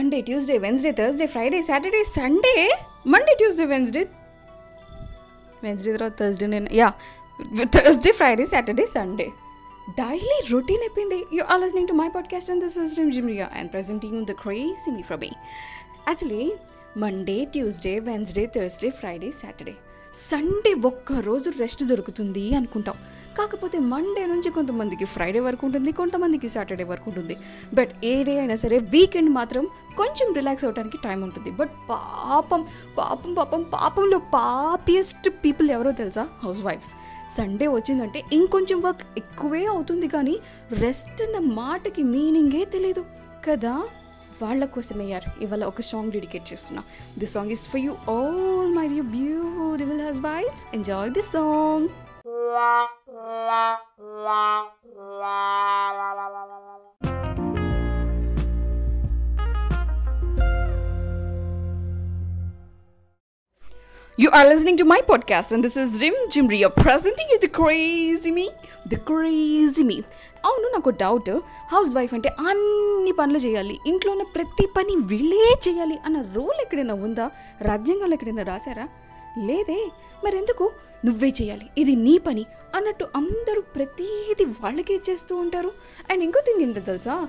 Monday Tuesday Wednesday Thursday Friday Saturday Sunday Monday Tuesday Wednesday Wednesday తర్వాత Thursday నేను yeah Thursday Friday Saturday Sunday daily routine అయిపోయింది. You are listening to my podcast and this is Rimjhim and presenting the crazy me from actually Monday Tuesday Wednesday Thursday Friday Saturday Sunday ఒక్క రోజు rest దొరుకుతుంది అనుకుంటాం. కాకపోతే Monday నుంచి కొంతమందికి Friday వరకు ఉంటుంది కొంతమందికి సాటర్డే వరకు ఉంటుంది. బట్ ఏ డే అయినా సరే వీకెండ్ మాత్రం కొంచెం రిలాక్స్ అవ్వడానికి టైం ఉంటుంది. బట్ పాపం పాపం పాపం పాపంలో పాపియెస్ట్ పీపుల్ ఎవరో తెలుసా? హౌస్ వైఫ్స్ సండే వచ్చిందంటే ఇంకొంచెం వర్క్ ఎక్కువే అవుతుంది కానీ రెస్ట్ అన్న మాటకి మీనింగే తెలియదు కదా? వాళ్ళ కోసమే యార్. ఇవాళ ఒక సాంగ్ డెడికేట్ చేస్తున్నా. This song is for you all my you beautiful has wives enjoy this song You are listening to my podcast, and this is Rim Jimria presenting you the crazy me, the crazy me. అవును నాకు doubt house wife అంటే అన్ని పనులు చేయాలి ఇంట్లో ఉన్న ప్రతి పని వీళ్ళే చేయాలి అన్న రూల్ ఎక్కడైనా ఉందా రాజ్యాంగంలో ఎక్కడైనా రాశారా లేదే మరెందుకు? నువ్వే చేయాలి. ఇది నీ పని అన్నట్టు అందరూ ప్రతీది వాళ్ళకే చేస్తూ ఉంటారు. అండ్ ఇంకో థింగ్ ఏంటో తెలుసా?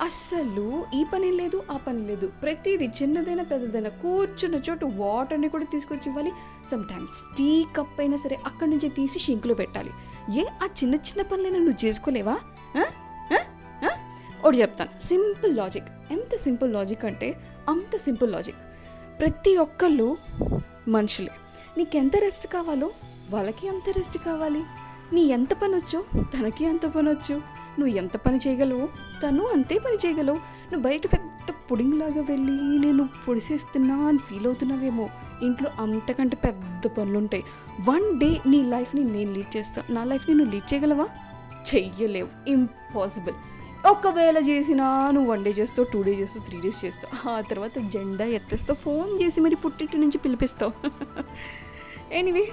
అస్సలు ఈ పని లేదు ఆ పని లేదు. ప్రతిదీ చిన్నదైనా పెద్దదైనా కూర్చున్న చోటు వాటర్ని కూడా తీసుకొచ్చి ఇవ్వాలి. సమ్టైమ్స్ టీ కప్ అయినా సరే అక్కడి నుంచి తీసి షింక్లో పెట్టాలి. ఏ ఆ చిన్న చిన్న పనులైనా నువ్వు చేసుకోలేవా? ఒకటి చెప్తాను. Simple logic. ఎంత సింపుల్ లాజిక్ అంటే అంత సింపుల్ లాజిక్. ప్రతి ఒక్కళ్ళు మనుషులే. నీకెంత రెస్ట్ కావాలో వాళ్ళకి అంత రెస్ట్ కావాలి. నీ ఎంత పని వచ్చో తనకి అంత పని వచ్చు నువ్వు ఎంత పని చేయగలవు తను అంతే పని చేయగలవు. నువ్వు బయట పెద్ద పుడింగ్లాగా వెళ్ళి నేను పొడిసేస్తున్నా అని ఫీల్ అవుతున్నావేమో. ఇంట్లో అంతకంటే పెద్ద పనులు ఉంటాయి వన్ డే నీ లైఫ్ని నేను లీడ్ చేస్తాను నా లైఫ్ని నువ్వు లీడ్ చేయగలవా? చెయ్యలేవు. ఇంపాసిబుల్. ఒకవేళ చేసినా నువ్వు వన్ డే చేస్తావు టూ డే చేస్తావు త్రీ డేస్ చేస్తావు. ఆ తర్వాత జెండా ఎత్తేస్తావు ఫోన్ చేసి మరి పుట్టింటి నుంచి పిలిపిస్తావు. ఎనీవే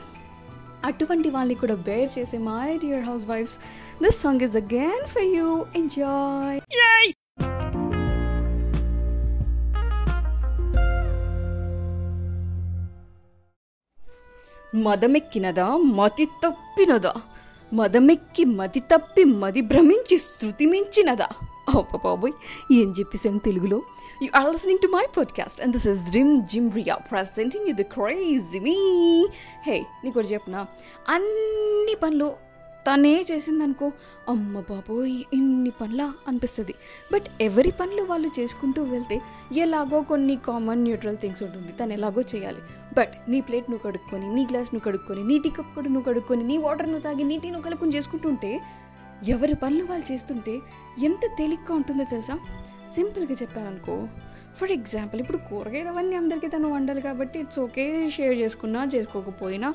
అటువంటి వాళ్ళని కూడా బేర్ చేసే మై డియర్ హౌస్ wives this song is again for you enjoy మదమెక్కినదా మతి తప్పినదా? మదమెక్కి మతి తప్పి మది భ్రమించి శృతి మించినదా? ఓప బాబోయ్ ఏం చెప్పేసాను తెలుగులో? You are listening to my podcast and this is Rimjhim Riya presenting ఇది ద క్రేజీ మీ హే నీకు కూడా చెప్పనా? అన్ని పనులు తనే చేసిందనుకో అమ్మ బాబోయ్ ఇన్ని పనుల అనిపిస్తుంది. బట్ ఎవరి పనులు వాళ్ళు చేసుకుంటూ వెళ్తే ఎలాగో కొన్ని కామన్ న్యూట్రల్ థింగ్స్ ఉంటుంది తను ఎలాగో చేయాలి. బట్ నీ ప్లేట్ నువ్వు కడుక్కొని నీ గ్లాస్ నువ్వు కడుక్కొని నీ టీ కప్ కూడా నువ్వు కడుక్కొని నీ వాటర్ నువ్వు తాగి నీ టీ నువ్వు కలుపుకొని చేసుకుంటుంటే ఎవరి పనులు వాళ్ళు చేస్తుంటే ఎంత తేలిగ్గా ఉంటుందో తెలుసా? సింపుల్గా చెప్పాననుకో ఫర్ ఎగ్జాంపుల్ ఇప్పుడు కూరగాయలు అవన్నీ అందరికీ తను వండాలి కాబట్టి ఇట్స్ ఓకే షేర్ చేసుకున్నా చేసుకోకపోయినా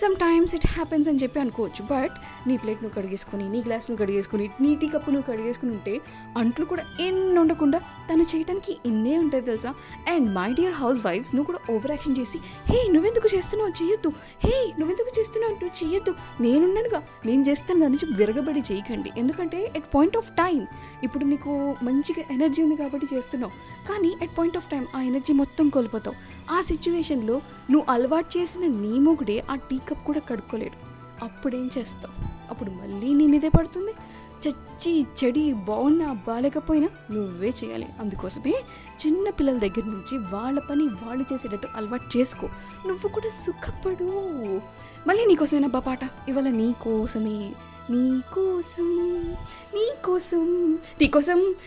సమ్ టైమ్స్ ఇట్ హ్యాపెన్స్ అని చెప్పి అనుకోవచ్చు బట్ నీ ప్లేట్ నువ్వు కడిగేసుకొని నీ గ్లాస్ నువ్వు కడిగేసుకొని నీ టీ కప్పు నువ్వు కడిగేసుకుని ఉంటే అంట్లు కూడా ఎన్ని ఉండకుండా తను చేయడానికి ఇన్నే ఉంటాయి తెలుసా? అండ్ మై డియర్ హౌస్ వైఫ్స్ నువ్వు కూడా ఓవర్ యాక్షన్ చేసి హే నువ్వెందుకు చేస్తున్నావు? చేయొద్దు. హే నువ్వెందుకు చేస్తున్నావు నువ్వు చేయొద్దు. నేనున్నానుగా. నేను చేస్తాను కానీ చెప్పి విరగబడి చేయకండి. ఎందుకంటే ఎట్ పాయింట్ ఆఫ్ టైం ఇప్పుడు నీకు మంచిగా ఎనర్జీ ఉంది కాబట్టి చేస్తున్నావు. కానీ ఎట్ పాయింట్ ఆఫ్ టైం ఆ ఎనర్జీ మొత్తం కోల్పోతావు. ఆ సిచ్యువేషన్లో నువ్వు అలవాటు చేసిన నీ మొగుడే ఆ టీ కప్ కూడా కడుక్కోలేడు. అప్పుడేం చేస్తావు? అప్పుడు మళ్ళీ నీ మీదే పడుతుంది. చచ్చి చెడి బాగున్నా బాలేకపోయినా నువ్వే చేయాలి. అందుకోసమే చిన్న పిల్లల దగ్గర నుంచి వాళ్ళ పని వాళ్ళు చేసేటట్టు అలవాటు చేసుకో. నువ్వు కూడా సుఖపడు. మళ్ళీ నీకోసమేనా అబ్బా పాట? ఇవాళ నీ కోసమే నీ నీకోసం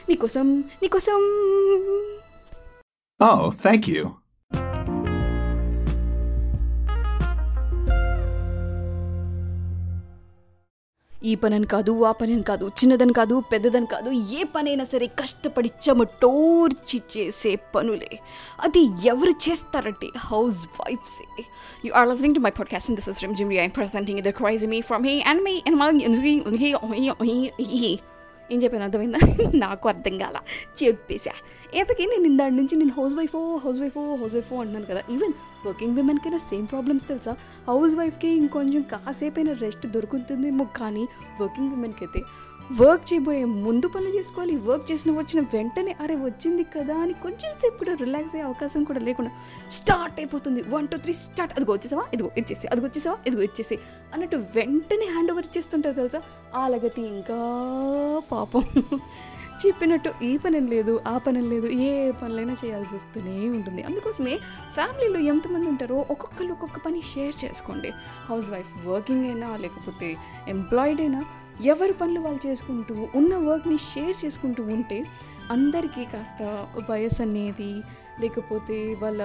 నీకోసం నీకోసం. Oh, thank you. ఈ పనని కాదు ఆ పనని కాదు చిన్నదని కాదు పెద్దదని కాదు ఏ పనైనా సరే కష్టపడి చెమటోర్చి చేసే పనులే. అది ఎవరు చేస్తారంటే హౌస్ వైఫ్సే you are listening to my podcast this is Rimjhim I presenting the crazy me from he and me and ఏం చెప్పాను? అర్థమైందా? నాకు అర్థం కాల. చెప్పేసా ఏతకి నేను ఇందాడి నుంచి నేను హౌస్ వైఫో హౌస్ వైఫో హౌస్ వైఫో అంటున్నాను కదా ఈవెన్ వర్కింగ్ విమెన్కైనా సేమ్ ప్రాబ్లమ్స్ తెలుసా? హౌస్ వైఫ్కి ఇంకొంచెం కాసేపైనా రెస్ట్ దొరుకుతుందేమో కానీ వర్కింగ్ విమెన్కి అయితే వర్క్ చేయబోయే ముందు పనులు చేసుకోవాలి వర్క్ చేసిన వచ్చిన వెంటనే అరే వచ్చింది కదా అని కొంచెం సేపు కూడా రిలాక్స్ అయ్యే అవకాశం కూడా లేకుండా స్టార్ట్ అయిపోతుంది. వన్ టూ త్రీ స్టార్ట్ అదిగో వచ్చేసావా? ఇదిగో ఇచ్చేసి అదిగో వచ్చేసావా? ఇదిగో ఇచ్చేసి అన్నట్టు వెంటనే హ్యాండ్ ఓవర్ ఇచ్చేస్తుంటారు తెలుసా? ఆలగతి ఇంకా పాపం. చెప్పినట్టు ఈ పని లేదు ఆ పని లేదు ఏ పనులైనా చేయాల్సి వస్తూనే ఉంటుంది. అందుకోసమే ఫ్యామిలీలో ఎంతమంది ఉంటారో ఒక్కొక్కరు ఒక్కొక్క పని షేర్ చేసుకోండి. హౌస్ వైఫ్ వర్కింగ్ అయినా లేకపోతే ఎంప్లాయిడ్ అయినా ఎవరి పనులు వాళ్ళు చేసుకుంటూ ఉన్న వర్క్ని షేర్ చేసుకుంటూ ఉంటే అందరికీ కాస్త వయసు అనేది లేకపోతే వాళ్ళ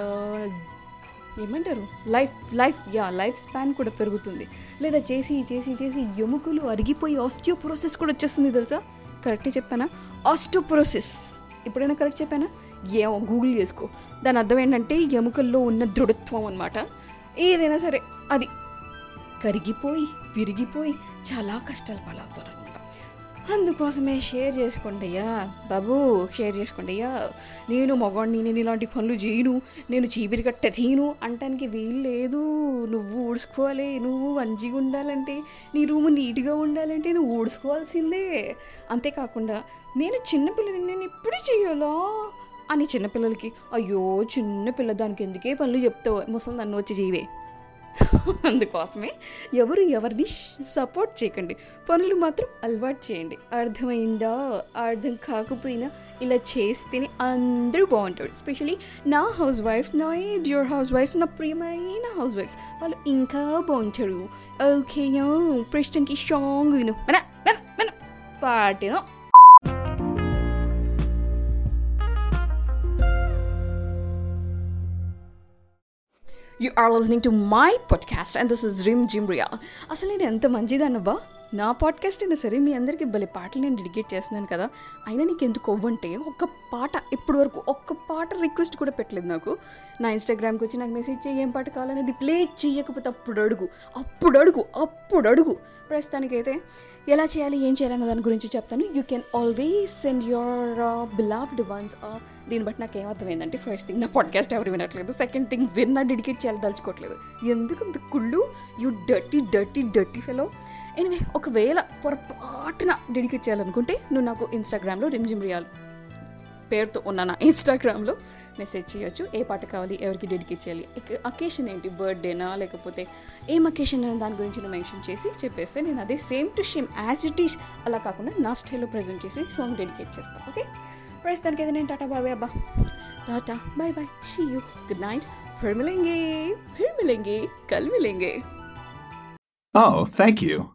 ఏమంటారు? Life life yeah life span కూడా పెరుగుతుంది. లేదా చేసి చేసి చేసి ఎముకలు అరిగిపోయి ఆస్టియోప్రోసెస్ కూడా వచ్చేస్తుంది తెలుసా? కరెక్టే చెప్పానా? ఆస్టియోప్రోసెస్. ఎప్పుడైనా కరెక్ట్ చెప్పానా? ఏమో గూగుల్ చేసుకో. దాని అర్థం ఏంటంటే ఎముకల్లో ఉన్న దృఢత్వం అనమాట ఏదైనా సరే అది కరిగిపోయి విరిగిపోయి చాలా కష్టాలు పాలవుతారు అనమాట అందుకోసమే షేర్ చేసుకోండియ్యా బాబు షేర్ చేసుకోండి అయ్యా నేను మగవాడిని నేను ఇలాంటి పనులు చేయను నేను చీపిరి కట్ట తీను అంటానికి వీలు లేదు. నువ్వు ఊడ్చుకోవాలి నువ్వు మంచిగా ఉండాలంటే నీ రూమ్ నీట్గా ఉండాలంటే నువ్వు ఊడ్చుకోవాల్సిందే. అంతేకాకుండా నేను చిన్నపిల్లని నేను ఎప్పుడు చేయాలా అని చిన్నపిల్లలకి అయ్యో చిన్నపిల్ల దానికి ఎందుకే పనులు చెప్తావు? ముసలి నన్ను వచ్చి చేయవే అందుకోసమే ఎవరు ఎవరిని సపోర్ట్ చేయకండి. పనులు మాత్రం అలవాటు చేయండి. అర్థమైందా? అర్థం కాకపోయినా ఇలా చేస్తేనే అందరూ బాగుంటారు. స్పెషలీ నా హౌస్ వైఫ్స్ నా డియర్ హౌస్ వైఫ్స్ నా ప్రియమైన హౌస్ వైఫ్స్ వాళ్ళు ఇంకా బాగుంటారు. ఓకేనా? ప్రశ్నకి స్ట్రాంగ్ విను మన మన పాటను you are listening to my podcast and this is Rimjhim here అసలు నేను ఎంత మంచిదన్నబ్బా నా పాడ్కాస్ట్ అయినా సరే మీ అందరికీ భలే పాటలు నేను డెడికేట్ చేస్తున్నాను కదా. అయినా నీకు ఎందుకు అవ్వంటే ఒక్క పాట ఇప్పటి వరకు ఒక్క పాట రిక్వెస్ట్ కూడా పెట్టలేదు నాకు. నా ఇన్స్టాగ్రామ్కి వచ్చి నాకు మెసేజ్ చేయి ఏం పాట కావాలనేది ప్లే చేయకపోతే అప్పుడు అడుగు. అప్పుడు అడుగు అప్పుడు అడుగు. ప్రస్తుతానికైతే ఎలా చేయాలి ఏం చేయాలన్న దాని గురించి చెప్తాను. You can always send your beloved ones దీన్ని బట్టి నాకు ఏమర్థమైందంటే ఫస్ట్ థింగ్ నా పాడ్కాస్ట్ ఎవరు వినట్లేదు. సెకండ్ థింగ్ విన్నా డెడికేట్ చేయాలి దలుచుకోవట్లేదు ఎందుకు అంత కుళ్ళు? You dirty dirty dirty fellow anyway ఒకవేళ పొరపాటున డెడికేట్ చేయాలనుకుంటే నువ్వు నాకు ఇన్స్టాగ్రామ్లో రిమ్జిమ్ రియాల్ పేరుతో ఉన్న నా ఇన్స్టాగ్రామ్లో మెసేజ్ చేయొచ్చు. ఏ పాట కావాలి ఎవరికి డెడికేట్ చేయాలి అకేషన్ ఏంటి? బర్త్డేనా లేకపోతే ఏం అకేషన్ అనే దాని గురించి నేను మెన్షన్ చేసి చెప్పేస్తే నేను అదే same to same as it is అలా కాకుండా నా స్టైల్లో ప్రజెంట్ చేసి సాంగ్ డెడికేట్ చేస్తాను ఓకే ప్రస్తుతానికి అయితే నేను టాటా బాబాయ్ అబ్బా. Tata bye bye see you good night Phir మిలేంగే ఫిర్ కల్ Oh, thank you.